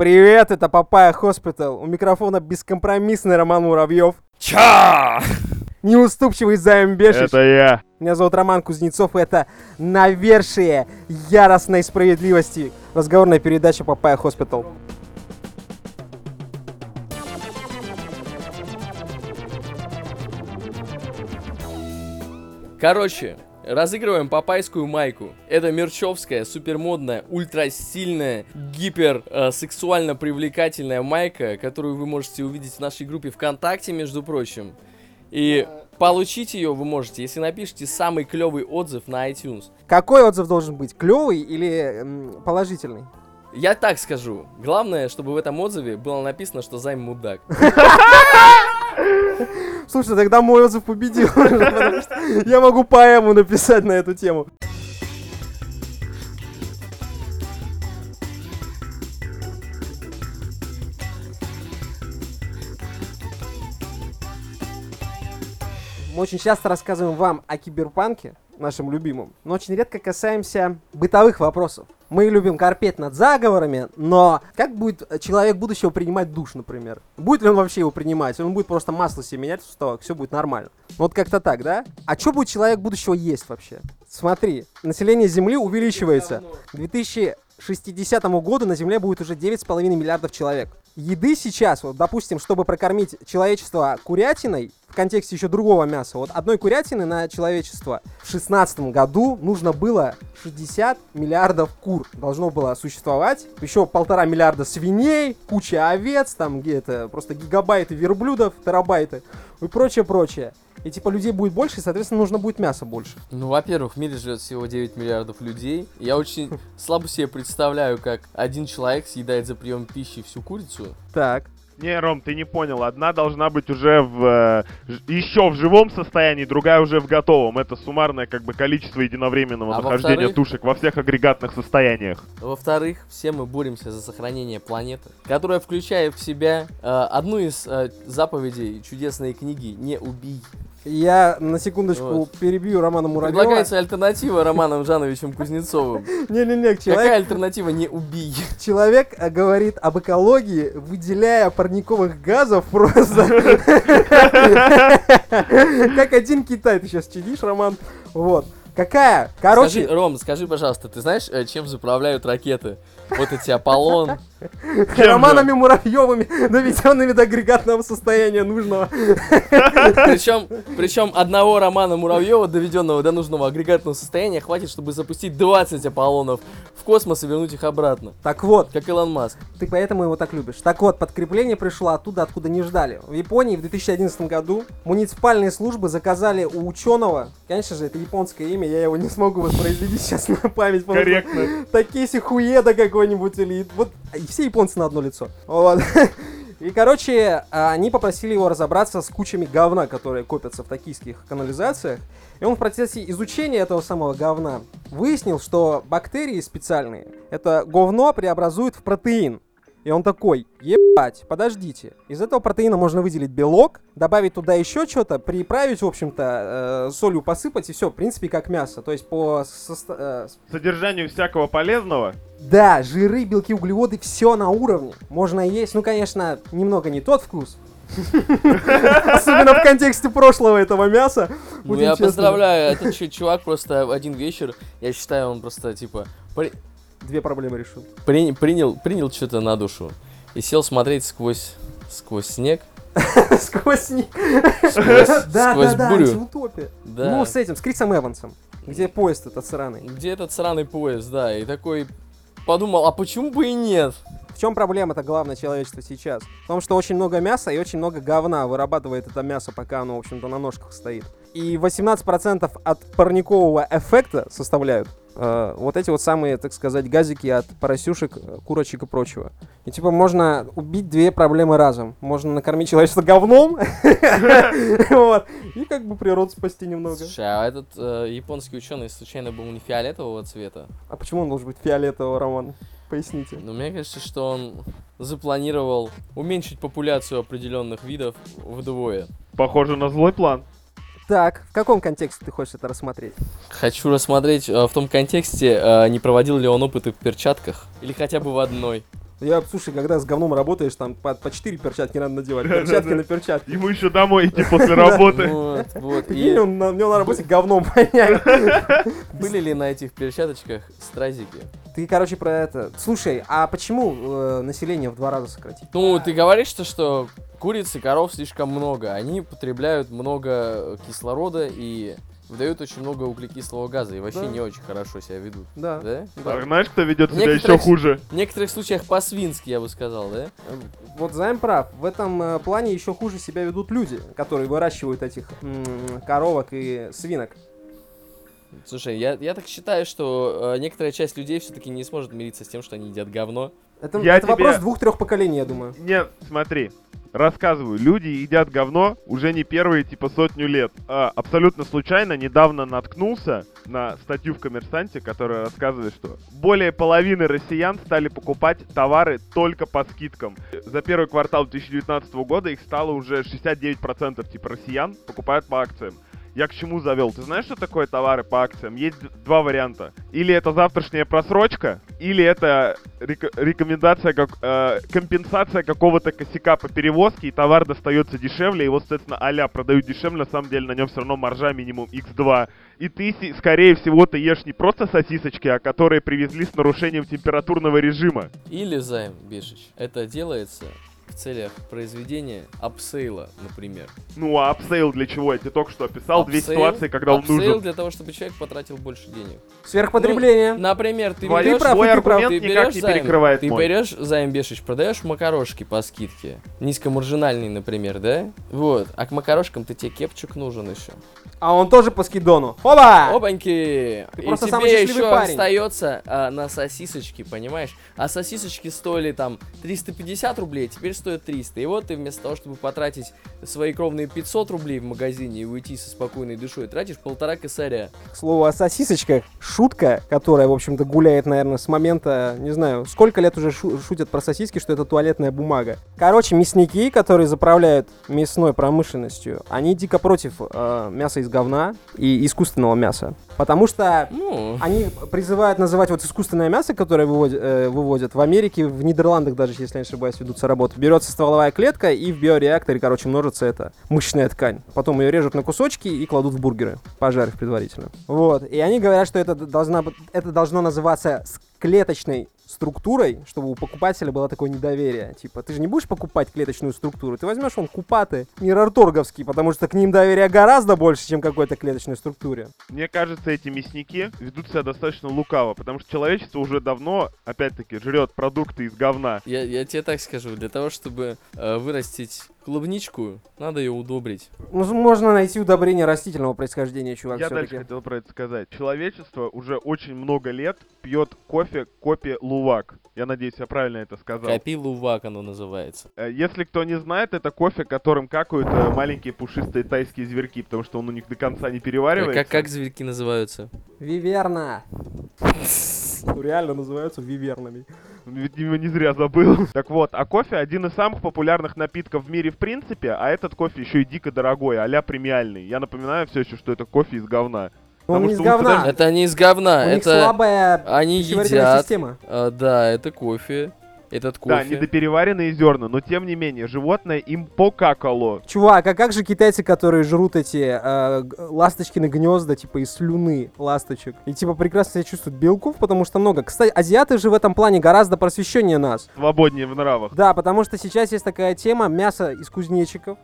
Привет, это Papaya Hospital. У микрофона бескомпромиссный Роман Муравьев. Ча! Неуступчивый Займ Бешич. Это я. Меня зовут Роман Кузнецов, и это навершие яростной справедливости. Разговорная передача Papaya Hospital. Короче, разыгрываем папайскую майку. Это мерчевская, супермодная, ультрасильная, гипер э, сексуально привлекательная майка, которую вы можете увидеть в нашей группе ВКонтакте, между прочим. И получить ее вы можете, если напишите самый клевый отзыв на iTunes. Какой отзыв должен быть? Клевый или положительный? Я так скажу. Главное, чтобы в этом отзыве было написано, что Займ мудак. Слушай, тогда мой отзыв победил. Я могу поэму написать на эту тему. Мы очень часто рассказываем вам о киберпанке, нашим любимым, но очень редко касаемся бытовых вопросов. Мы любим корпеть над заговорами, но как будет человек будущего принимать душ, например? Будет ли он вообще его принимать? Он будет просто масло себе менять в суставах, все будет нормально. Ну Вот как-то так, да? А что будет человек будущего есть вообще? Смотри, население Земли увеличивается. К 2060 году на Земле будет уже 9,5 миллиардов человек. Еды сейчас, вот, допустим, чтобы прокормить человечество курятиной, в контексте еще другого мяса, вот одной курятины на человечество в 16 году нужно было 60 миллиардов кур должно было существовать, еще полтора миллиарда свиней, куча овец, там где-то просто гигабайты верблюдов, терабайты и прочее, прочее. И типа людей будет больше, и, соответственно, нужно будет мяса больше. Ну, во-первых, в мире живет всего 9 миллиардов людей. Я очень слабо себе представляю, как один человек съедает за прием пищи всю курицу. Так. Не, Ром, ты не понял. Одна должна быть уже в э, еще в живом состоянии, другая уже в готовом. Это суммарное как бы количество единовременного А нахождения тушек во всех агрегатных состояниях. Во-вторых, все мы боремся за сохранение планеты, которая включает в себя э, одну из э, заповедей чудесной книги «Не убий». Я на секундочку Вот. перебью Романа Муравьева. Предлагается альтернатива Романом Жановичем Кузнецовым. Не-не-не, Какая человек, альтернатива «Не убий»? человек э, говорит об экологии, выделяя парниковых газов просто. Как один Китай. Ты сейчас чадишь, Роман. Вот. Какая? Короче, Скажи, Ром, скажи, пожалуйста, ты знаешь, э, чем заправляют ракеты? Вот эти Аполлон. Романами Муравьевыми, доведенными до агрегатного состояния нужного. Причем, причем одного Романа Муравьева, доведенного до нужного агрегатного состояния, хватит, чтобы запустить 20 Аполлонов в космос и вернуть их обратно. Так вот, Как Илон Маск. Ты поэтому его так любишь. Так вот, подкрепление пришло оттуда, откуда не ждали. В Японии в 2011 году муниципальные службы заказали у ученого, конечно же, это японское имя, я его не смогу воспроизвести сейчас на память. Корректно. Такеси Хуеда какой-нибудь или... Вот, все японцы на одно лицо. Вот. И, короче, они попросили его разобраться с кучами говна, которые копятся в токийских канализациях. И он в процессе изучения этого самого говна выяснил, что бактерии специальные это говно преобразуют в протеин. И он такой, ебать, подождите. Из этого протеина можно выделить белок, добавить туда еще что-то, приправить, в общем-то, э, солью посыпать, и все, в принципе, как мясо. То есть по состо- э, Содержанию всякого полезного. да, жиры, белки, углеводы, все на уровне. Можно есть, ну, конечно, немного не тот вкус. Особенно в контексте прошлого этого мяса. Ну, я поздравляю, этот чу- чувак просто в один вечер, я считаю, он просто, типа, Две проблемы решил. при- принял, принял что-то на душу и сел смотреть сквозь, сквозь снег, Сквозь сквозь, Да, да, да, антиутопия. Ну, с этим, с Крисом Эвансом. Где поезд этот сраный. Где этот сраный поезд, да, и такой подумал, а почему бы и нет? В чем проблема-то главное человечества сейчас? В том, что очень много мяса и очень много говна вырабатывает это мясо, пока оно, в общем-то, на ножках стоит. И 18% от парникового эффекта составляют э, вот эти вот самые, так сказать, газики от поросюшек, э, курочек и прочего. И типа можно убить две проблемы разом. Можно накормить человечество говном, и как бы природу спасти немного. Слушай, а этот э, японский ученый случайно был не фиолетового цвета? А почему он должен быть фиолетового, Роман? Поясните. Ну, мне кажется, что он запланировал уменьшить популяцию определенных видов вдвое. Похоже на злой план. Так, в каком контексте ты хочешь это рассмотреть? Хочу рассмотреть э, в том контексте, э, не проводил ли он опыты в перчатках или хотя бы в одной. Я, слушай, когда с говном работаешь, там по, по 4 перчатки надо надевать. Перчатки на перчатки. Ему еще домой идти после работы. Вот, вот. И он на, у него на работе говном воняет. были ли на этих перчаточках стразики? Ты, короче, про это. Слушай, а почему э, население в два раза сократить? Ну, ты говоришь, что, что куриц и коров слишком много. Они потребляют много кислорода и выдают очень много углекислого газа. И вообще Да. не очень хорошо себя ведут. Да. Да? А знаешь, кто ведет себя еще хуже? В некоторых случаях по-свински, я бы сказал, да? Вот Займ прав. В этом э, плане еще хуже себя ведут люди, которые выращивают этих м, коровок и свинок. Слушай, я, я так считаю, что э, некоторая часть людей все-таки не сможет мириться с тем, что они едят говно. Это, Я это тебе- вопрос двух-трех поколений, я думаю. Нет, смотри. Рассказываю, люди едят говно уже не первые, типа, сотню лет. А, абсолютно случайно недавно наткнулся на статью в «Коммерсанте», которая рассказывает, что более половины россиян стали покупать товары только по скидкам. За первый квартал 2019 года их стало уже 69% типа россиян покупают по акциям. Я к чему завел? Ты знаешь, что такое товары по акциям? Есть два варианта. Или это завтрашняя просрочка, или это рек- рекомендация, как э, компенсация какого-то косяка по перевозке, и товар достается дешевле, его, соответственно, а продают дешевле, на самом деле на нем все равно маржа минимум x2. И ты, скорее всего, ты ешь не просто сосисочки, а которые привезли с нарушением температурного режима. Или займ, Бешич. Это делается в целях произведения upsell а, например. Ну а апсейл для чего? Я тебе только что описал две Апсейл- ситуации, когда он апсейл нужен. для того, чтобы человек потратил больше денег. Сверхпотребление. Например, ты Твой, берешь... твой ты прав. аргумент Ты никак берешь не займ, перекрывает ты мой. берешь займ Бешич, продаешь макарошки по скидке. Низкомаржинальные, например, да? Вот. А к макарошкам ты тебе кепчук нужен еще. А он тоже по скидону. Опа! Опаньки! Ты И тебе еще парень. остается а, на сосисочки, понимаешь? А сосисочки стоили там 350 рублей, теперь стоят 300. И вот ты вместо того, чтобы потратить свои кровные 500 рублей в магазине и уйти со спокойной душой, тратишь полтора косаря. К слову о сосисочках, шутка, которая, в общем-то, гуляет, наверное, с момента, не знаю, сколько лет уже шу- шутят про сосиски, что это туалетная бумага. Короче, мясники, которые заправляют мясной промышленностью, они дико против э, мяса из говна и искусственного мяса. Потому что Ну, они призывают называть вот искусственное мясо, которое выводят, э, выводят в Америке, в Нидерландах даже, если я не ошибаюсь, ведутся работы. Берется стволовая клетка и в биореакторе, короче, множится эта мышечная ткань. Потом ее режут на кусочки и кладут в бургеры, пожарив предварительно. Вот. И они говорят, что это, должна, это должно называться клеточной структурой, чтобы у покупателя было такое недоверие. Типа, ты же не будешь покупать клеточную структуру, ты возьмешь он купаты мирорторговский, потому что к ним доверия гораздо больше, чем какой-то клеточной структуре. Мне кажется, эти мясники ведут себя достаточно лукаво, потому что человечество уже давно, опять-таки, жрет продукты из говна. я, я тебе так скажу, для того, чтобы э, вырастить клубничку, надо ее удобрить. Ну, можно найти удобрение растительного происхождения, чувак, Я дальше хотел про это сказать. Человечество уже очень много лет пьет кофе копи лувак. Я надеюсь, я правильно это сказал. Копи лувак оно называется. Э, Если кто не знает, это кофе, которым какают э, маленькие пушистые тайские зверьки, потому что он у них до конца не переваривается. Как, как зверьки называются? Виверна. Реально называются вивернами. Видимо, не зря забыл. Так вот, а кофе один из самых популярных напитков в мире в принципе, а этот кофе еще и дико дорогой, а премиальный. Я напоминаю все еще, что это кофе из говна. Он Потому не из говна. Это не из говна, У них это... слабая Они едят. система. А, да, это кофе. Этот Да, кофе. недопереваренные зерна, но тем не менее, животное им покакало. Чувак, а как же китайцы, которые жрут эти э, ласточкины гнезда, типа из слюны ласточек, и типа прекрасно себя чувствуют белков, потому что много. Кстати, азиаты же в этом плане гораздо просвещеннее нас. Свободнее в нравах. Да, потому что сейчас есть такая тема мясо из кузнечиков.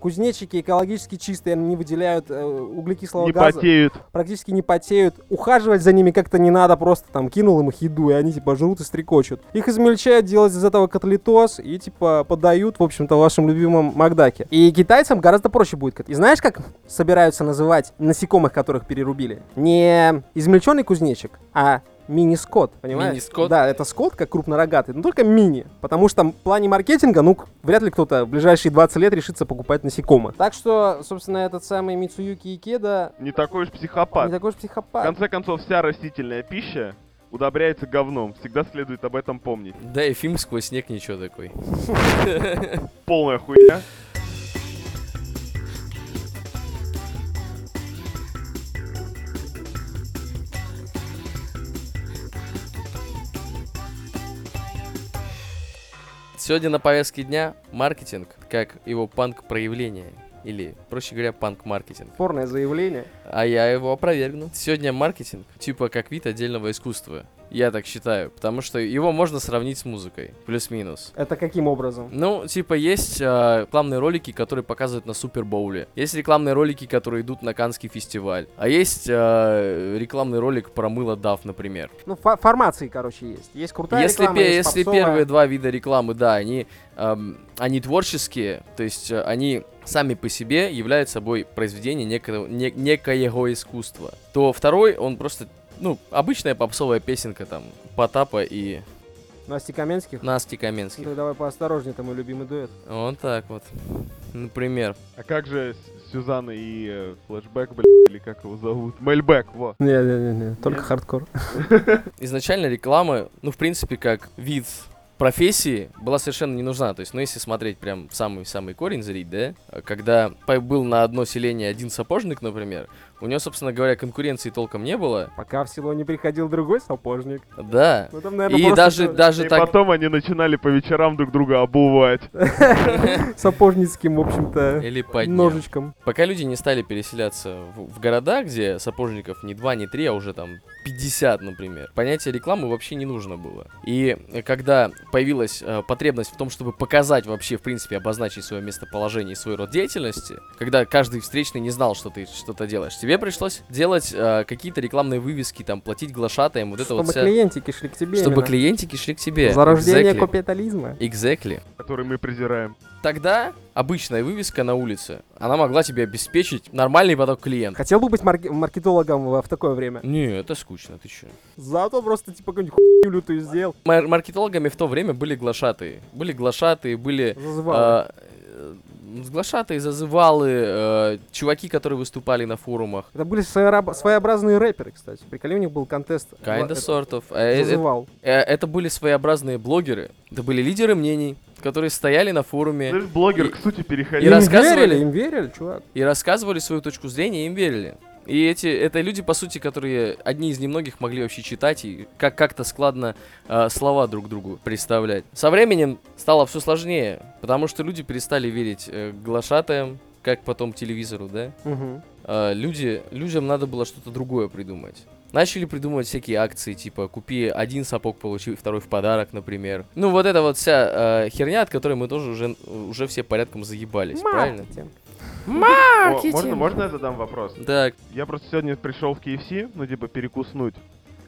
Кузнечики экологически чистые, они не выделяют э, углекислого Не газа. потеют. практически не потеют. Ухаживать за ними как-то не надо, просто там кинул им их еду, и они типа жрут и стрекочут. Их измельчают, делают из этого котлетос и типа подают, в общем-то, вашим любимым Макдаке. И китайцам гораздо проще будет. И знаешь, как собираются называть насекомых, которых перерубили? Не измельченный кузнечик, а мини-скот, понимаешь? Мини-скот? Да, это скот, как крупнорогатый, но только мини. Потому что в плане маркетинга, ну, вряд ли кто-то в ближайшие 20 лет решится покупать насекомых. Так что, собственно, этот самый Мицуюки Икеда Не такой уж не психопат. такой уж В психопат. конце концов, вся растительная пища удобряется говном. Всегда следует об этом помнить. Да, и фильм «Сквозь снег» ничего такой. Полная хуйня. Сегодня на повестке дня маркетинг, как его панк-проявление. Или, проще говоря, панк-маркетинг. Спорное заявление. А я его опровергну. Сегодня маркетинг, типа как вид отдельного искусства. Я так считаю, потому что его можно сравнить с музыкой, плюс-минус. Это каким образом? Ну, типа, есть э, рекламные ролики, которые показывают на Супербоуле. Есть рекламные ролики, которые идут на Канский фестиваль. А есть э, рекламный ролик про мыло Дав, например. Ну, фо- формации, короче, есть. Есть крутая если реклама, пе- есть если попсовая. первые два вида рекламы, да, они, эм, они творческие, то есть э, они сами по себе являются собой произведение некого, не- некоего искусства, то второй, он просто, ну, обычная попсовая песенка там Потапа и Насти Каменских? Насти Каменских. Ну, давай поосторожнее, это мой любимый дуэт. Вот так вот. Например. А как же Сюзанна и э, Флэшбэк, блядь, или как его зовут? Мельбэк, во. Не-не-не, только Нет? хардкор. изначально реклама, ну, в принципе, как вид профессии была совершенно не нужна. То есть, ну, если смотреть прям самый-самый корень зрить, да, когда был на одно селение один сапожник, например, у него, собственно говоря, конкуренции толком не было. Пока в село не приходил другой сапожник. Да. Ну, там, наверное, И даже, что- даже И так... потом они начинали по вечерам друг друга обувать. сапожницким, в общем-то, Или ножичком. Пока люди не стали переселяться в, города, где сапожников не 2, не 3, а уже там 50, например, понятие рекламы вообще не нужно было. И когда появилась э, потребность в том, чтобы показать вообще, в принципе, обозначить свое местоположение и свой род деятельности, когда каждый встречный не знал, что ты что-то делаешь, тебе пришлось делать э, какие-то рекламные вывески, там, платить глашатаем, вот это Чтобы вот вся... клиентики шли к тебе. Чтобы именно. клиентики шли к тебе. Зарождение Exactly. капитализма. Exactly. который мы презираем. Тогда обычная вывеска на улице, она могла тебе обеспечить нормальный поток клиентов. Хотел бы быть марк- маркетологом в, в такое время. Не, это скучно, ты чё? Зато просто типа какую-нибудь хуйню лютую сделал. Мар- маркетологами в то время были глашатые. Были глашатые, были... Зазывал. э, э, глашатые, зазывалы, э, чуваки, которые выступали на форумах. Это были своеобразные рэперы, кстати. Приколи, у них был контест. Kinda Ла- sort of. Э, э, Зазывал. э, Это были своеобразные блогеры. Это были лидеры мнений, которые стояли на форуме Знаешь, блогер И- к сути и переходил. Им рассказывали- верили, им верили, чувак. и рассказывали свою точку зрения, и им верили. И эти, это люди, по сути, которые одни из немногих могли вообще читать и как- как-то складно э, слова друг другу представлять. Со временем стало все сложнее, потому что люди перестали верить э, глашатаям, как потом телевизору, да? Мгм. Э, люди, людям надо было что-то другое придумать. Начали придумывать всякие акции, типа купи один сапог, получи второй в подарок, например. Ну вот это вот вся э, херня, от которой мы тоже уже, уже все порядком заебались, правильно? Маркетинг. О, можно, можно я задам вопрос? Так, Я просто сегодня пришел в KFC, ну типа перекуснуть.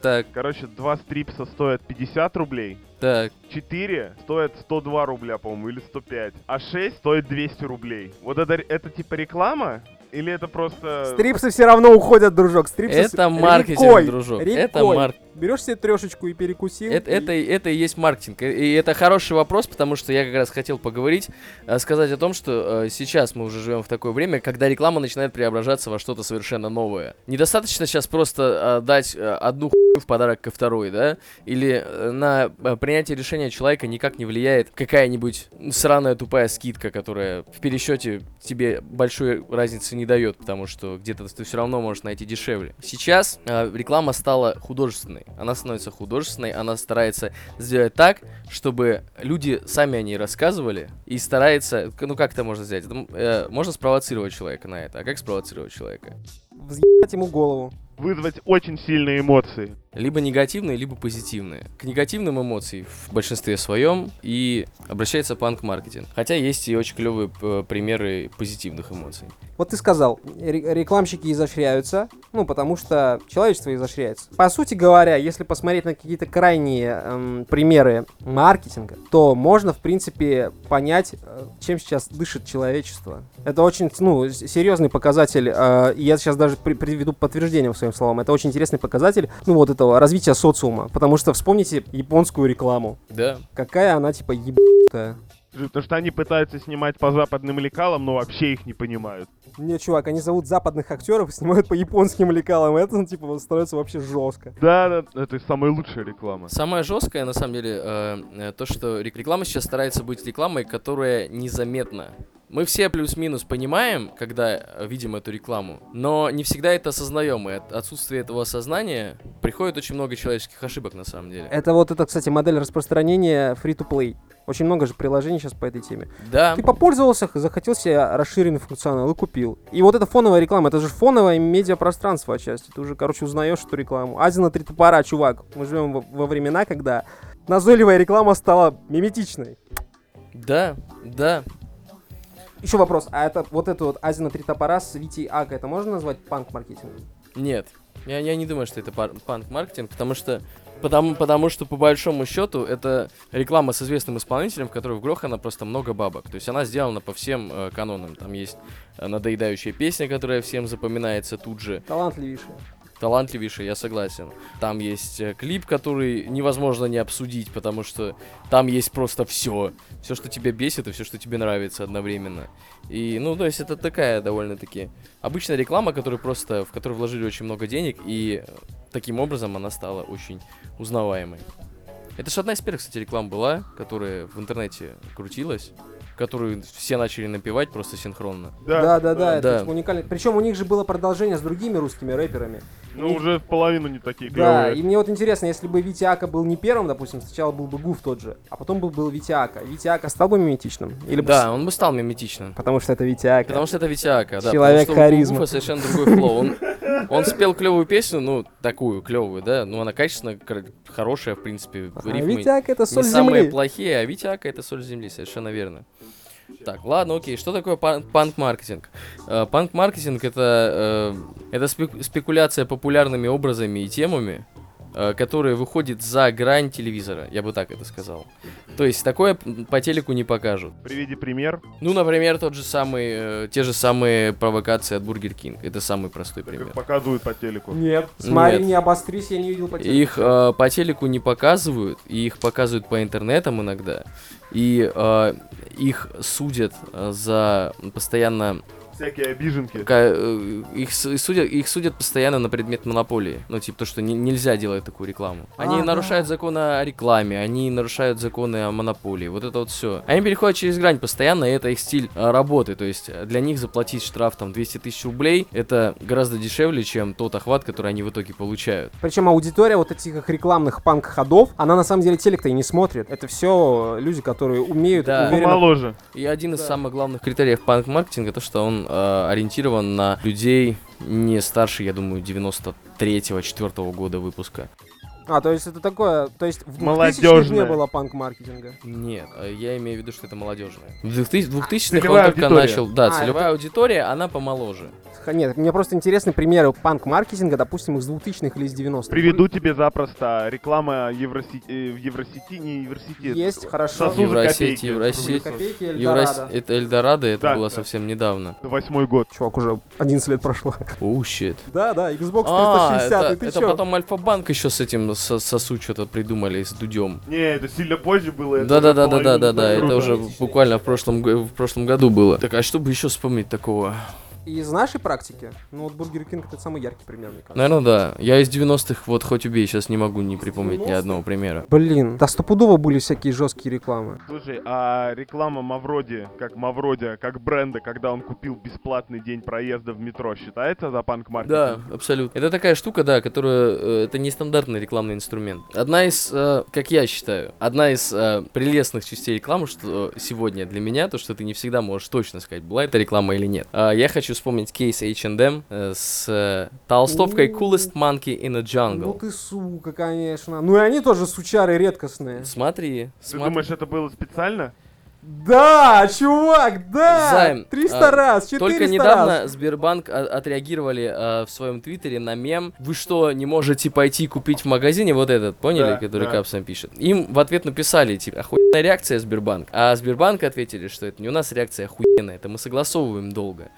так, Короче, два стрипса стоят 50 рублей, так. 4 стоят 102 рубля, по-моему, или 105, а 6 стоит 200 рублей. Вот это, это типа реклама? Или это просто... Стрипсы все равно уходят, дружок. Стрипсы с- Это маркетинг, рекой, дружок. рекой. Это марк. Берешь себе трешечку и перекусил. Это, и- это, это и есть маркетинг. И- И это хороший вопрос, потому что я как раз хотел поговорить, э, сказать о том, что э, сейчас мы уже живем в такое время, когда реклама начинает преображаться во что-то совершенно новое. Недостаточно сейчас просто э, дать э, одну хуйню в подарок ко второй, да? Или э, на э, принятие решения человека никак не влияет какая-нибудь сраная тупая скидка, которая в пересчете тебе большой разницы не дает, потому что где-то ты все равно можешь найти дешевле. Сейчас э, реклама стала художественной. Она становится художественной, она старается сделать так, чтобы люди сами о ней рассказывали и старается, ну как это можно сделать? Это, э, можно спровоцировать человека на это. А как спровоцировать человека? Взъебать ему голову. Вызвать очень сильные эмоции. Либо негативные, либо позитивные. К негативным эмоциям в большинстве своем и обращается панк-маркетинг. Хотя есть и очень клевые п- примеры позитивных эмоций. Вот ты сказал, ре- рекламщики изощряются, ну, потому что человечество изощряется. По сути говоря, если посмотреть на какие-то крайние эм, примеры маркетинга, то можно, в принципе, понять, э, чем сейчас дышит человечество. Это очень, ну, серьезный показатель, э, я сейчас даже при- приведу подтверждение своим словам. Это очень интересный показатель, ну, вот этого развития социума. Потому что вспомните японскую рекламу. Да. Какая она, типа, ебанутая. Потому что они пытаются снимать по западным лекалам, но вообще их не понимают. Не, чувак, они зовут западных актеров и снимают по японским лекалам. Это, ну, типа, становится вообще жестко. Да, да, это самая лучшая реклама. Самое жесткое, на самом деле, э, э, то, что рек- реклама сейчас старается быть рекламой, которая незаметна. Мы все плюс-минус понимаем, когда э, видим эту рекламу, но не всегда это осознаем, и от отсутствия этого осознания приходит очень много человеческих ошибок на самом деле. Это вот это, кстати, модель распространения free-to-play. Очень много же приложений сейчас по этой теме. Да. Ты попользовался, захотел себе расширенный функционал и купил. И вот эта фоновая реклама, это же фоновое медиапространство отчасти. Ты уже, короче, узнаешь эту рекламу. Азина три топора, чувак. Мы живем во, во времена, когда назойливая реклама стала миметичной. Да, да. Еще вопрос, а это вот это вот Азина три топора с Витей Ака, это можно назвать панк-маркетингом? Нет. Я, я не думаю, что это панк-маркетинг, потому что Потому, потому что, по большому счету, это реклама с известным исполнителем, в которой вгрохано просто много бабок. То есть она сделана по всем э, канонам. Там есть э, надоедающая песня, которая всем запоминается тут же. Талантливейшая. Талантливейшая, я согласен. Там есть э, клип, который невозможно не обсудить, потому что там есть просто все. Все, что тебя бесит, и все, что тебе нравится одновременно. И, ну, то есть это такая довольно-таки обычная реклама, которую просто, в которую вложили очень много денег, и таким образом она стала очень узнаваемой. Это же одна из первых, кстати, реклам была, которая в интернете крутилась, которую все начали напевать просто синхронно. Да, да, да, это Да. типа уникально. Причем у них же было продолжение с другими русскими рэперами. Ну, уже в половину не такие Да, клевые. и мне вот интересно, если бы Витя Ака был не первым, допустим, сначала был бы Гуф тот же, а потом был, был Витя Ака. Витя Ака стал бы миметичным? Или бы Да, он бы стал миметичным. Потому что это Витя Ака. Потому что это Витяка, да. Человек потому харизма. Гуфа совершенно другой flow. Он, он спел клевую песню, ну, такую клевую, да. Ну, она качественно хорошая, в принципе. Ага, рифмы Витя Ака это не соль самые земли. плохие, а Витяка это соль земли, совершенно верно. Так, ладно, окей. Что такое пан- панк-маркетинг? Э, Панк-маркетинг это, э, это спек- спекуляция популярными образами и темами, э, которые выходят за грань телевизора, я бы так это сказал. То есть такое по телеку не покажут. Приведи пример. Ну, например, тот же самый, э, те же самые провокации от Бургер Кинг. Это самый простой пример. Как показывают по телеку. Нет, смотри, Нет. не обострись, я не видел по телеку. Их э, по телеку не показывают, и их показывают по интернетам иногда. И э, их судят э, за постоянно Всякие обиженки. э, их, судят, их судят постоянно на предмет монополии. Ну, типа то, что не- нельзя делать такую рекламу. Они А, нарушают законы о рекламе, они нарушают законы о монополии. Вот это вот все. Они переходят через грань постоянно, и это их стиль э, работы. То есть э, для них заплатить штраф там 200 тысяч рублей это гораздо дешевле, чем тот охват, который они в итоге получают. Причем аудитория вот этих их рекламных панк-ходов, она на самом деле телек-то и не смотрит. Это все люди, которые умеют Да. уверенно... Помоложе. И один из Да. самых главных критериев панк-маркетинга то, что он э, ориентирован на людей не старше, я думаю, 93-4 года выпуска. А, то есть это такое... То есть в 2000-х не было панк-маркетинга. Нет, э, я имею в виду, что это молодежное. В 2000 2000-х он только начал... Да, А, целевая аудитория, она помоложе. Нет, мне просто интересны примеры панк-маркетинга, допустим, из 2000-х или из 90-х. Приведу тебе запросто реклама Евросети, э, в Евросети, не Евросети. Есть, хорошо. Сосуды Евросеть, копейки. Евросеть. Копейки, Еврос-. Это Эльдорадо, это Да, было да. совсем недавно. Восьмой год. Чувак, уже 11 лет прошло. Оу, щит. Да, да, Xbox 360, А, это, ты это чё? потом Альфа-банк еще с этим со- сосу что-то придумали, с Дудем. Не, это сильно позже было. Да, да, да, да, да, да, да. Это уже буквально в прошлом, в прошлом году было. Так, а что бы еще вспомнить такого? Из нашей практики, ну вот Бургер Кинг это самый яркий пример, мне кажется. Наверное, да. Я из 90-х, вот хоть убей, сейчас не могу не припомнить ни 90-х? одного примера. Блин, да стопудово были всякие жесткие рекламы. Слушай, а реклама Мавроди, как Мавроди, как бренда, когда он купил бесплатный день проезда в метро, считается за панк-маркетинг? Да, абсолютно. Это такая штука, да, которая... э, это нестандартный рекламный инструмент. Одна из, э, как я считаю, одна из э, прелестных частей рекламы, что сегодня для меня, то, что ты не всегда можешь точно сказать, была это реклама или нет. А, я хочу вспомнить кейс H&M с э, толстовкой. Coolest Monkey in a Ну Jungle. ты сука, конечно. Ну и они тоже сучары редкостные. Смотри, Ты смотри. думаешь, это было специально? Да, чувак, да! Займ, 300 а, раз, 400 Только раз. недавно Сбербанк а, отреагировали а, в своем твиттере на мем. Вы что, не можете пойти купить в магазине вот этот, поняли, Да, который да. Капсом пишет? Им в ответ написали, типа, охуенная реакция Сбербанк. А Сбербанк ответили, что это не у нас реакция охуенная, это мы согласовываем долго.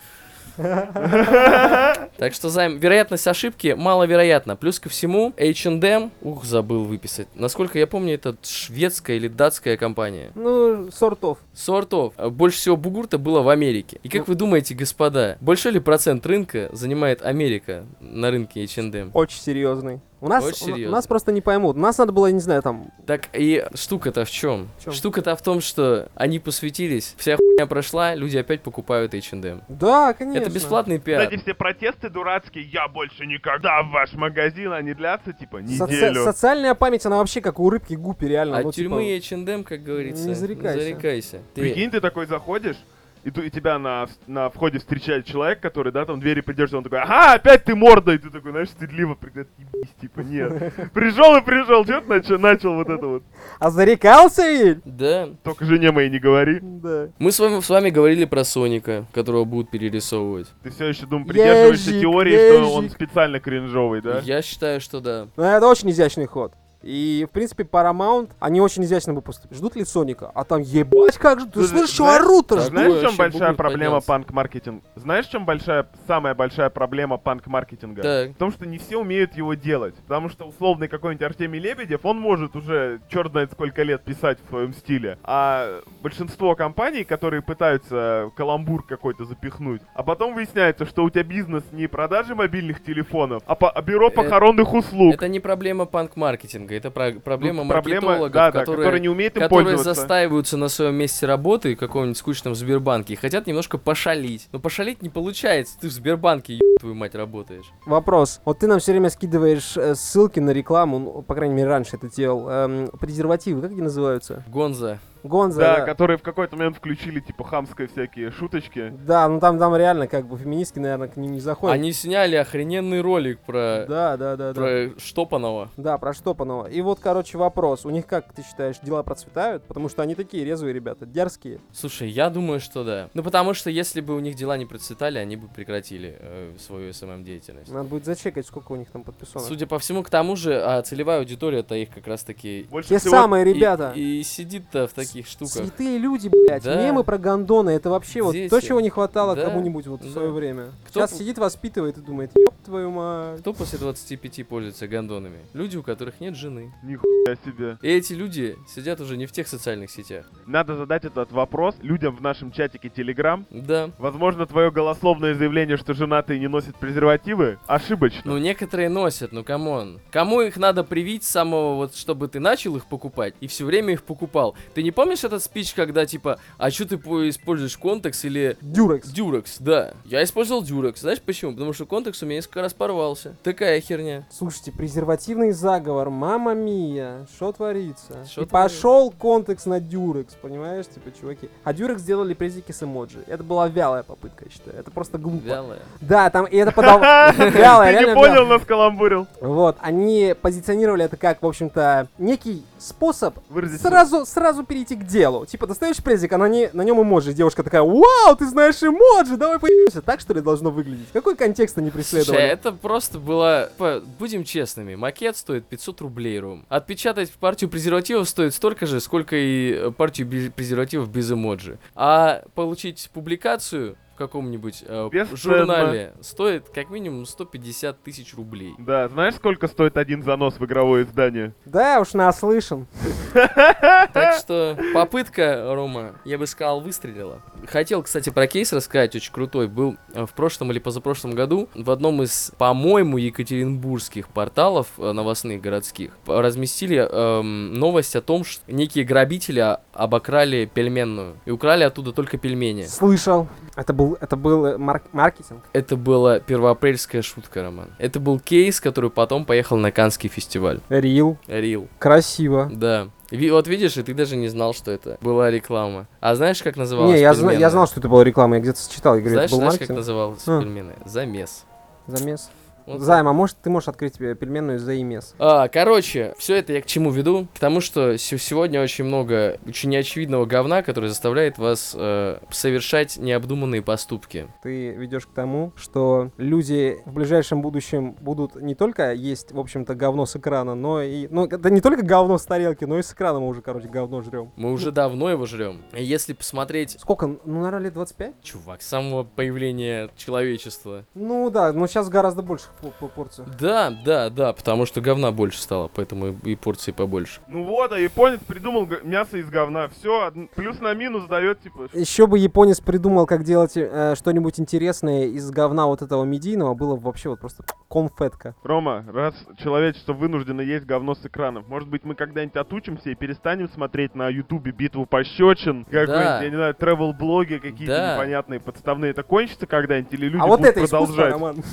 Так что, Займ, вероятность ошибки маловероятна. Плюс ко всему, H&M, ух, забыл выписать. Насколько я помню, это шведская или датская компания. Ну, сортов. Сортов. А Больше всего бугурта было в Америке. И как вы думаете, господа, большой ли процент рынка занимает Америка на рынке H&M? Очень серьезный. У нас, Очень у- у, серьезно. нас просто не поймут. Нас надо было, не знаю, там... Так и штука-то в чем? В чём? Штука-то в том, что они посвятились, вся хуйня прошла, люди опять покупают H&M. Да, конечно. Это бесплатный пиар. Кстати, все протесты дурацкие, я больше никогда в ваш магазин, они длятся, типа, Соци- неделю. социальная память, она вообще как у рыбки гуппи, реально. От ну, тюрьмы типа, и H&M, как говорится, не зарекайся. зарекайся. Ты- Прикинь, ты такой заходишь, и, и тебя на, на входе встречает человек, который, да, там двери придерживает, он такой, ага, опять ты мордой, ты такой, знаешь, стыдливо, ебись, типа, нет. Пришел и пришел, что ты начал, начал вот это вот. А зарекался, Виль? Да. Только жене моей не говори. Да. Мы с вами, с вами говорили про Соника, которого будут перерисовывать. Ты все еще, думаю, придерживаешься Ежик, теории, что он ежик. специально кринжовый, да? Я считаю, что да. Ну, это очень изящный ход. И, в принципе, Paramount, они очень изящно бы поступили. Ждут ли Соника? А там, ебать, как же, ты Ты слышишь, что знаешь- орут-то? Знаешь, в чем большая проблема панк-маркетинга? Знаешь, в чем большая, самая большая проблема панк-маркетинга? Так. В том, что не все умеют его делать. Потому что условный какой-нибудь Артемий Лебедев, он может уже черт знает сколько лет писать в своем стиле. А большинство компаний, которые пытаются каламбур какой-то запихнуть, а потом выясняется, что у тебя бизнес не продажи мобильных телефонов, а, по- а бюро Э, похоронных услуг. Это не проблема панк-маркетинга, это про- проблема Ну, проблема, маркетологов, да, да, которые, которые не умеют им которые пользоваться. застаиваются на своем месте работы в каком-нибудь скучном Сбербанке и хотят немножко пошалить. Но пошалить не получается, ты в Сбербанке, еб твою мать, работаешь. Вопрос. Вот ты нам все время скидываешь э, ссылки на рекламу, ну, по крайней мере, раньше это делал. Эм, презервативы, как они называются? Гонза. Гонза, Да, да. которые в какой-то момент включили, типа, хамские всякие шуточки. Да, ну там, там реально как бы феминистки, наверное, к ним не заходят. Они сняли охрененный ролик про, Да, да, да, да. про Штопанова. Да, про Штопанова. И вот, короче, вопрос. У них, как ты считаешь, дела процветают? Потому что они такие резвые ребята, дерзкие. Слушай, я думаю, что да. Ну потому что если бы у них дела не процветали, они бы прекратили э, свою SMM деятельность. Надо будет зачекать, сколько у них там подписано. Судя по всему, к тому же, а целевая аудитория это их как раз таки Больше Те всего самые и- ребята. И, сидит-то в таких штуках. Святые люди, блядь. Да. Мемы про гондоны. Это вообще вот Дети. то, чего не хватало Да. кому-нибудь вот в Да. свое время. Кто Сейчас сидит, воспитывает и думает, ёб твою мать. Кто после 25 пользуется гондонами? Люди, у которых нет жены. Нихуя себе. И эти люди сидят уже не в тех социальных сетях. Надо задать этот вопрос людям в нашем чатике Telegram. Да. Возможно, твое голословное заявление, что женатые не носят презервативы, ошибочно. Ну, некоторые носят, ну, come on. Кому их надо привить с самого, вот, чтобы ты начал их покупать и все время их покупал? Ты не помнишь этот спич, когда, типа, а что ты по- используешь контекс или Durex. Durex? Да. Я использовал Durex. Знаешь почему? Потому что контекс у меня несколько раз порвался. Такая херня. Слушайте, презервативный заговор, мама мия, что творится? Шо и пошел контекст на Дюрекс, понимаешь, типа, чуваки. А Дюрекс сделали презики с эмоджи. Это была вялая попытка, я считаю. Это просто глупо. Вялая. Да, там, и это подал... Вялая, Ты не понял, нас каламбурил. Вот, они позиционировали это как, в общем-то, некий способ сразу, сразу перейти к делу. Типа, достаешь презик, а на, не, на нем эмоджи. Девушка такая, вау, ты знаешь эмоджи, давай поебемся. Так, что ли, должно выглядеть? Какой контекст они Слушай, преследовали? это просто было... по- Будем честными, макет стоит 500 рублей, Ром. Отпечатать партию презервативов стоит столько же, сколько и э, партию презервативов без эмоджи. А получить публикацию в каком-нибудь э, Бесценно. журнале стоит как минимум 150 тысяч рублей. Да, знаешь, сколько стоит один занос в игровое издание? Да, уж наслышан. Так что попытка, Рома, я бы сказал, выстрелила. Хотел, кстати, про кейс рассказать, очень крутой. Был э, в прошлом или позапрошлом году в одном из, по-моему, екатеринбургских порталов э, новостных городских разместили эм, новость о том, что некие грабители обокрали пельменную и украли оттуда только пельмени. Слышал. Это был, это был э, марк- маркетинг. Это была первоапрельская шутка, Роман. Это был кейс, который потом поехал на Канский фестиваль. Рил. Рил. Красиво. Да. Ви- вот видишь, и ты даже не знал, что это была реклама. А знаешь, как называлась Не, я, зна- я знал, что это была реклама, я где-то читал, я говорю, Знаешь, это был знаешь, как называлась А. пельменная? Замес. Замес. Вот Займ, а может ты можешь открыть тебе пельменную за имес? А, короче, все это я к чему веду? К тому, что се- сегодня очень много очень неочевидного говна, который заставляет вас э, совершать необдуманные поступки. Ты ведешь к тому, что люди в ближайшем будущем будут не только есть, в общем-то, говно с экрана, но и... Ну, это не только говно с тарелки, но и с экрана мы уже, короче, говно жрем. Мы уже давно его жрем. Если посмотреть, Сколько? Ну, наверное, лет 25? чувак, с самого появления человечества. Ну да, но сейчас гораздо больше по, по порцию. Да, да, да, потому что говна больше стало, поэтому и, и порции побольше. Ну вот, а японец придумал мясо из говна. Все, плюс на минус дает, типа, Еще бы японец придумал, как делать э, что-нибудь интересное из говна вот этого медийного, было бы вообще вот просто конфетка. Рома, раз человечество вынуждено есть говно с экранов, может быть, мы когда-нибудь отучимся и перестанем смотреть на ютубе битву пощечин, какой-нибудь, я не знаю, travel-блоги какие-то Да. непонятные, подставные. Это кончится когда-нибудь или люди а вот будут это искусство, продолжать? Роман.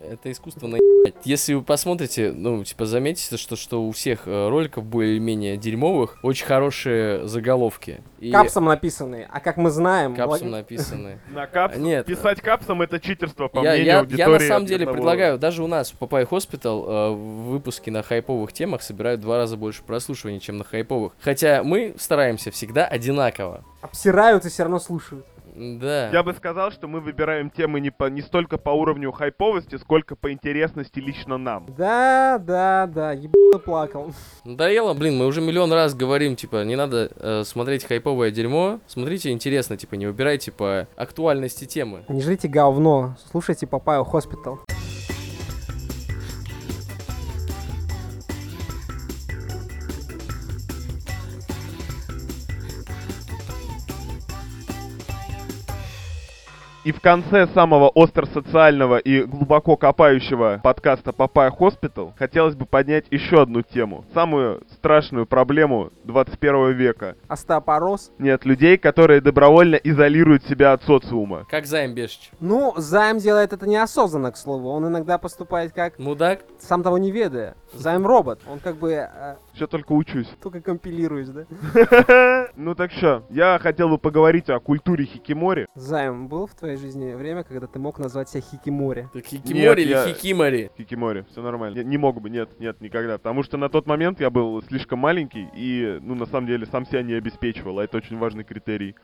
Это искусство наебать. Если вы посмотрите, ну, типа, заметите, что, что у всех э, роликов более-менее дерьмовых очень хорошие заголовки. И Капсом написанные. А как мы знаем... капсом написаны. На капс... Нет. Писать капсом это читерство, по Я, мнению я, я аудитории. на самом деле одного- предлагаю, даже у нас в Papaya Hospital э, выпуски на хайповых темах собирают в два раза больше прослушиваний, чем на хайповых. Хотя мы стараемся всегда одинаково. Обсирают и все равно слушают. Да. Я бы сказал, что мы выбираем темы не, по, не столько по уровню хайповости, сколько по интересности лично нам. Да, да, да, ебаный плакал. Надоело, блин, мы уже миллион раз говорим, типа, не надо э, смотреть хайповое дерьмо, смотрите интересно, типа, не выбирайте по актуальности темы. Не жрите говно, слушайте Папайю Hospital. И в конце самого остро-социального и глубоко копающего подкаста Papaya Hospital хотелось бы поднять еще одну тему. Самую страшную проблему 21 века. Остеопороз. Нет, людей, которые добровольно изолируют себя от социума. Как Займ Бешич. Ну, Займ делает это неосознанно, к слову. Он иногда поступает как, Мудак? сам того не ведая. Займ робот. Он как бы э, Все только учусь. только компилируешь, да? Ну так что, я хотел бы поговорить о культуре хикимори. Займ, был в твоей жизни время, когда ты мог назвать себя Хикимори? Так Хикимори или я- Хикимори? Хикимори, все нормально. Не, не мог бы, нет, нет, никогда. Потому что на тот момент я был слишком маленький и, ну, на самом деле, сам себя не обеспечивал, а это очень важный критерий.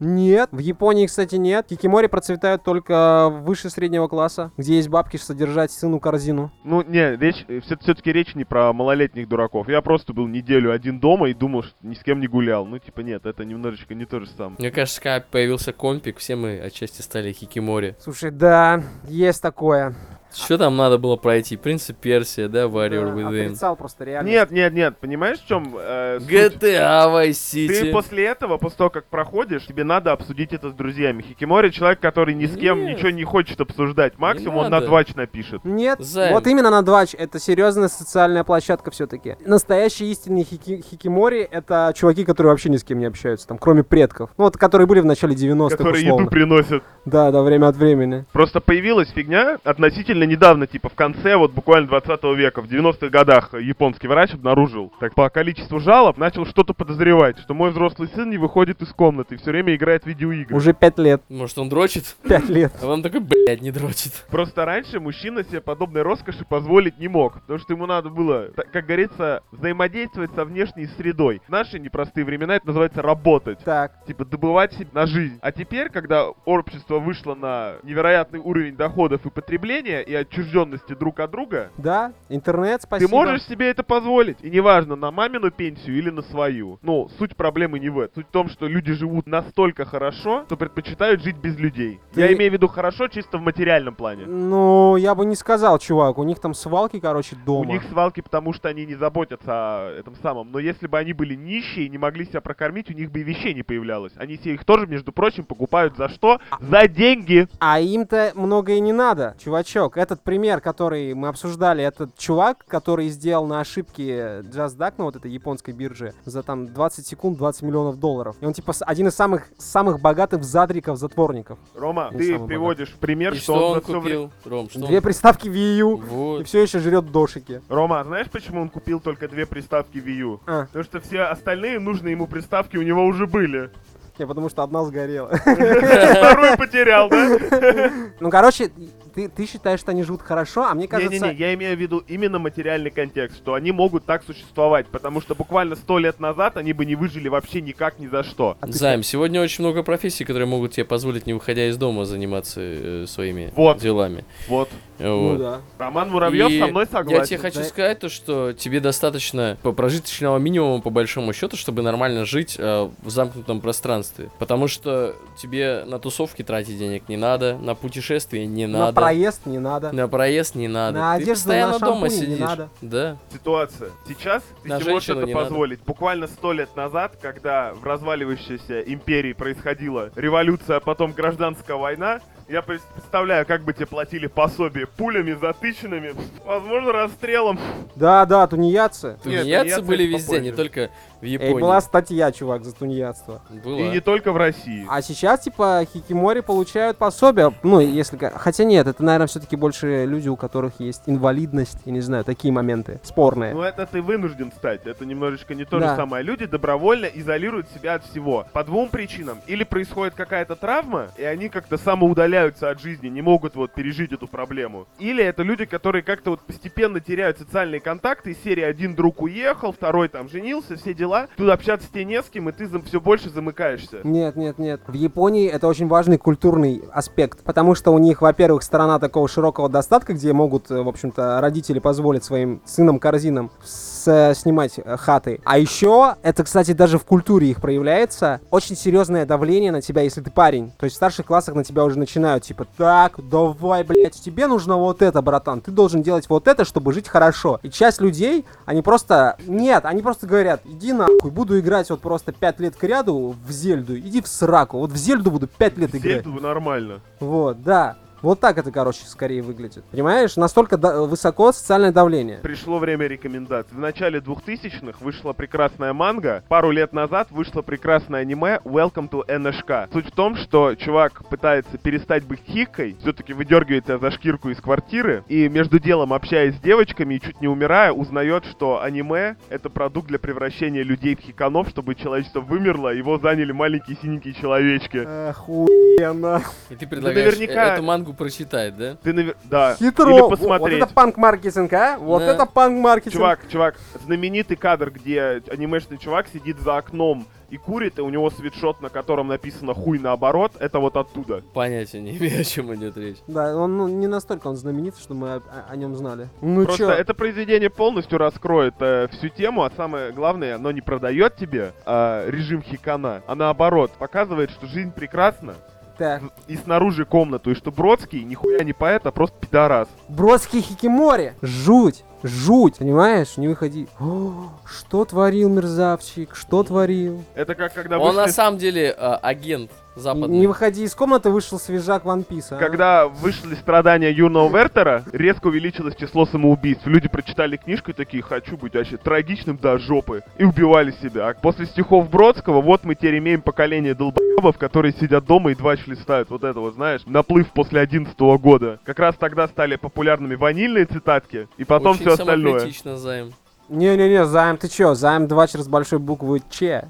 Нет. В Японии, кстати, нет. Хикимори процветают только выше среднего класса, где есть бабки содержать сыну корзину. Ну, не, речь, все-таки речь не про малолетних дураков. Я просто был неделю один дома и думал, что ни с кем не гулял. Ну, типа, нет, это немножечко не то же самое. Мне кажется, когда появился компик, все мы отчасти стали Хикимори. Слушай, да, есть такое. Что там надо было пройти? Принцип Персия, да, Warrior Да, Within. Отрицал просто реально. Нет, нет, нет, понимаешь, в чем э, суть? GTA Vice Ты City. после этого, после того, как проходишь, тебе надо обсудить это с друзьями. Хикимори человек, который ни с кем Нет. ничего не хочет обсуждать. Максимум он на двач напишет. Нет, Займ. вот именно на Двач это серьезная социальная площадка все-таки. Настоящие истинные хики- хикимори это чуваки, которые вообще ни с кем не общаются, там, кроме предков. Ну вот, которые были в начале 90-х, Которые условно. еду приносят. Да, да, время от времени. Просто появилась фигня относительно недавно, типа в конце вот буквально 20 века, в 90-х годах японский врач обнаружил, так по количеству жалоб начал что-то подозревать, что мой взрослый сын не выходит из комнаты и все время играет в видеоигры. Уже пять лет, Может, он дрочит? пять лет. А он такой, блядь, не дрочит. Просто раньше мужчина себе подобной роскоши позволить не мог, потому что ему надо было, как говорится, взаимодействовать со внешней средой. В наши непростые времена это называется работать. Так, типа добывать себе на жизнь. А теперь, когда общество вышло на невероятный уровень доходов и потребления и отчужденности друг от друга, да, интернет, спасибо. ты можешь себе это позволить. И неважно, на мамину пенсию или на свою. Ну, суть проблемы не в этом. Суть в том, что люди живут настолько хорошо, что предпочитают жить без людей. Ты- Я имею в виду хорошо чисто в материальном плане. Ну, я бы не сказал, чувак, у них там свалки, короче, дома. У них свалки, потому что они не заботятся о этом самом. Но если бы они были нищие и не могли себя прокормить, у них бы и вещей не появлялось. Они себе их тоже, между прочим, покупают за что? За деньги! А им-то много и не надо, чувачок. Этот пример, который мы обсуждали, этот чувак, который сделал на ошибке JustDuck на вот этой японской бирже за там 20 секунд 20 миллионов долларов. И он типа один из самых самых богатых задриков-затворников. Рома, Не ты приводишь в пример, И что, что он он купил? Ром, что Две он... приставки Wii U. И Вот. все еще жрет дошики. Рома, а знаешь, почему он купил только две приставки Wii U? А, Потому что все остальные нужные ему приставки у него уже были. не, потому что одна сгорела. Вторую потерял, да? Ну, короче, ты, ты считаешь, что они живут хорошо, а мне кажется... Не-не-не, я имею в виду именно материальный контекст, что они могут так существовать, потому что буквально сто лет назад они бы не выжили вообще никак ни за что. А ты Займ, сегодня очень много профессий, которые могут тебе позволить, не выходя из дома, заниматься э, своими Вот. делами. Вот. Ну Вот. да. Роман Муравьев И со мной согласен. Я тебе хочу Да. сказать то, что тебе достаточно по прожиточного минимума, по большому счету, чтобы нормально жить э, в замкнутом пространстве. Потому что тебе на тусовки тратить денег не надо, на путешествия не На надо. Проезд не надо. На проезд не надо. На Ты одежду, постоянно на дома шампунь не сидишь. надо. Да. Ситуация. Сейчас ты На себе можешь это не надо. позволить. Буквально сто лет назад, когда в разваливающейся империи происходила революция, а потом гражданская война, я пред- представляю, как бы тебе платили пособие пулями затыченными, возможно, расстрелом. Да, да, тунеядцы. Нет, Тунеядцы тунеядцы были везде, не попозже. только в Эй, Японии. была статья, чувак, за тунеядство. Была. И не только в России. А сейчас, типа, хикимори получают пособие. Ну, если... Хотя нет, это, наверное, все-таки больше люди, у которых есть инвалидность, я не знаю, такие моменты спорные. Ну это ты вынужден стать. Это немножечко не то Да. же самое. Люди добровольно изолируют себя от всего. По двум причинам. Или происходит какая-то травма, и они как-то самоудаляются от жизни, не могут вот пережить эту проблему. Или это люди, которые как-то вот постепенно теряют социальные контакты. Из серии один друг уехал, второй там женился, все дела. Тут общаться тебе не с кем, и ты все больше замыкаешься. Нет, нет, нет. В Японии это очень важный культурный аспект, потому что у них, во-первых, страна такого широкого достатка, где могут, э, в общем-то, родители позволить своим сынам корзинам с- э, снимать э, хаты. А еще, это, кстати, даже в культуре их проявляется, очень серьезное давление на тебя, если ты парень. То есть в старших классах на тебя уже начинают, типа, так, давай, блядь, тебе нужно вот это, братан, ты должен делать вот это, чтобы жить хорошо. И часть людей, они просто, нет, они просто говорят, иди нахуй, буду играть вот просто 5 лет к ряду в Зельду, иди в сраку, вот в Зельду буду 5 лет играть. Зельду нормально. Вот, да. Вот так это, короче, скорее выглядит. Понимаешь? Настолько да- высоко социальное давление. Пришло время рекомендаций. В начале 2000-х вышла прекрасная манга. Пару лет назад вышло прекрасное аниме Welcome to NHK. Суть в том, что чувак пытается перестать быть хиккой, все-таки выдергивает тебя за шкирку из квартиры, и между делом, общаясь с девочками и чуть не умирая, узнает, что аниме — это продукт для превращения людей в хиканов, чтобы человечество вымерло, его заняли маленькие синенькие человечки. Охуенно. И ты предлагаешь наверняка- э- эту мангу прочитать, да? Ты, навер... да, Хитро. или Вот- посмотреть. Вот это панк-маркетинг, а? Вот Да. это панк-маркетинг. Чувак, чувак, знаменитый кадр, где анимешный чувак сидит за окном и курит, и у него свитшот, на котором написано «хуй наоборот», это вот оттуда. Понятия не имею, о чем идет речь. Да, он ну, не настолько он знаменит, что мы о, о нем знали. Ну Просто чё? это произведение полностью раскроет э, всю тему, а самое главное, оно не продает тебе э, режим хикана, а наоборот, показывает, что жизнь прекрасна, Так. и снаружи комнату, и что Бродский нихуя не поэт, а просто пидорас. Бродский Хикимори. Жуть. Жуть. Понимаешь? Не выходи. О, что творил мерзавчик? Что творил? Это как когда Он на самом деле э, агент западный. Не выходи из комнаты, вышел свежак Ван Писа. а? когда вышли страдания юного Вертера, резко увеличилось число самоубийств. Люди прочитали книжку и такие, хочу быть вообще трагичным до жопы. И убивали себя. А после стихов Бродского, вот мы теперь имеем поколение долбоебов, которые сидят дома и два листают. Вот это вот, знаешь, наплыв после 11 года. Как раз тогда стали популярными ванильные цитатки, и потом Очень все остальное. Займ. Не-не-не, Займ, ты чё? Займ 2 через большой буквы Ч.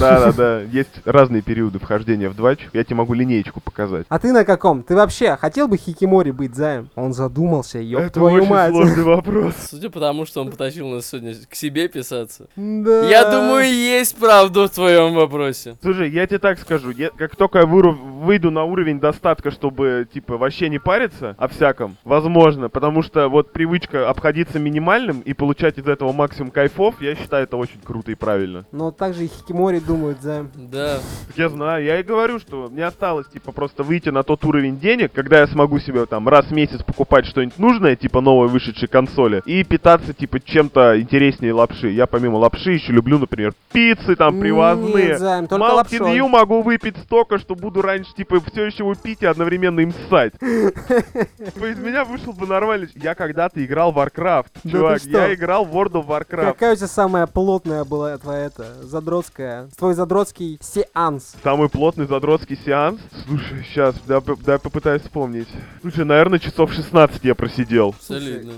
Да-да-да, есть разные периоды вхождения в двач. Я тебе могу линеечку показать. А ты на каком? Ты вообще хотел бы Хикимори быть, Займ? Он задумался, ёб Это твою очень мать. сложный вопрос. Судя по тому, что он потащил нас сегодня к себе писаться. Да. Я думаю, есть правда в твоем вопросе. Слушай, я тебе так скажу, я- как только я выру- выйду на уровень достатка, чтобы, типа, вообще не париться о всяком, возможно, потому что вот привычка обходиться минимальным и получать из этого максимум кайфов, я считаю это очень круто и правильно. Но так же и Хикимори думают, Займ. Да. Так Я знаю, я и говорю, что мне осталось, типа, просто выйти на тот уровень денег, когда я смогу себе там раз в месяц покупать что-нибудь нужное, типа новой вышедшей консоли, и питаться, типа, чем-то интереснее лапши. Я помимо лапши еще люблю, например, пиццы там привозные. Нет, Займ, только Mountain лапшой. Dew могу выпить столько, что буду раньше, типа, все еще его пить и одновременно им ссать. Типа, из меня вышел бы нормальный... ч- Я когда-то играл в Warcraft, чувак. Я играл в World of Warcraft. Какая у тебя самая плотная была твоя это, задротская, твой задротский сеанс? Самый плотный задротский сеанс? Слушай, сейчас, дай, п- дай попытаюсь вспомнить. Слушай, наверное, часов 16 я просидел. Абсолютно.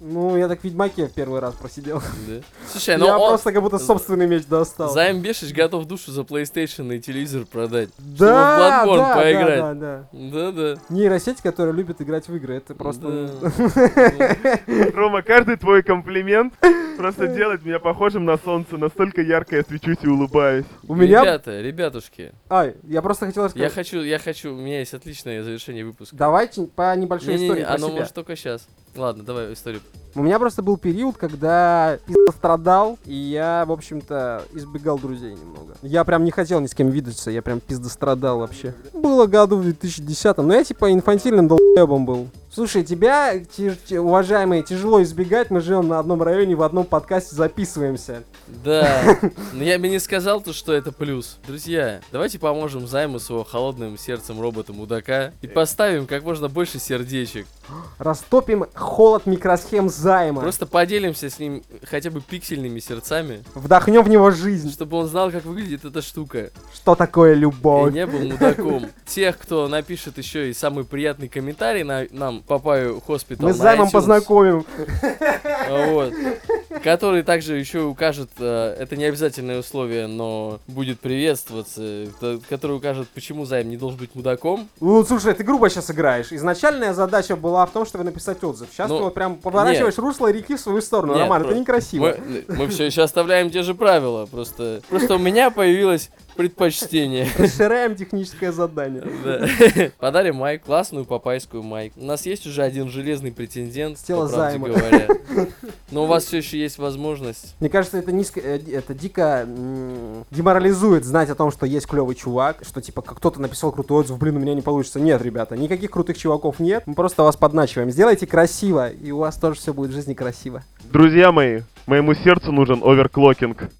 Ну, я так в Ведьмаке в первый раз просидел. Да. Слушай, ну я он... просто как будто собственный меч достал. Займ Бешич готов душу за PlayStation и телевизор продать. да, чтобы в Bloodborne да, поиграть. да, да, да. Да-да. Нейросеть, которая любит играть в игры, это просто... Да. Рома, каждый твой комплимент просто делает меня похожим на солнце. Настолько ярко я свечусь и улыбаюсь. У меня... Ребята, ребятушки, Ай, я просто хотел я сказать... хочу, я хочу, у меня есть отличное завершение выпуска. Давайте по небольшой истории про оно может только сейчас. Ладно, давай историю. У меня просто был период, когда пизда страдал, и я, в общем-то, избегал друзей немного. Я прям не хотел ни с кем видеться, я прям пизда страдал вообще. Было году в 2010 но я типа инфантильным долбоебом был. Слушай, тебя, уважаемые, тяжело избегать, мы живем на одном районе, в одном подкасте записываемся. Да, но я бы не сказал то, что это плюс. Друзья, давайте поможем займу своего холодным сердцем робота мудака и поставим как можно больше сердечек. Растопим холод микросхем займа. Просто поделимся с ним хотя бы пиксельными сердцами, Вдохнем в него жизнь. чтобы он знал, как выглядит эта штука. Что такое И любовь? не был мудаком. Тех, кто напишет еще и самый приятный комментарий на, нам, Папаю Хоспитал Мы с займом познакомим. Вот. Который также еще укажет, э, это не обязательное условие, но будет приветствоваться, который укажет, почему займ не должен быть мудаком. Ну, слушай, ты грубо сейчас играешь. Изначальная задача была в том, чтобы написать отзыв. Сейчас Ну, ты вот прям поворачиваешь русло реки в свою сторону. Нет, Роман, про- это некрасиво. Мы, все еще оставляем те же правила, просто, просто у меня появилось предпочтение. Расширяем техническое задание. Да. Подарим майк, классную папайскую майк. У нас есть уже один железный претендент, С тела по правде займа. говоря. Но у вас все еще есть возможность. Мне кажется, это низко, э, это дико деморализует знать о том, что есть клевый чувак, что типа как кто-то написал крутой отзыв, блин, у меня не получится. Нет, ребята, никаких крутых чуваков нет. Мы просто вас подначиваем. Сделайте красиво, и у вас тоже все будет в жизни красиво. Друзья мои, моему сердцу нужен оверклокинг.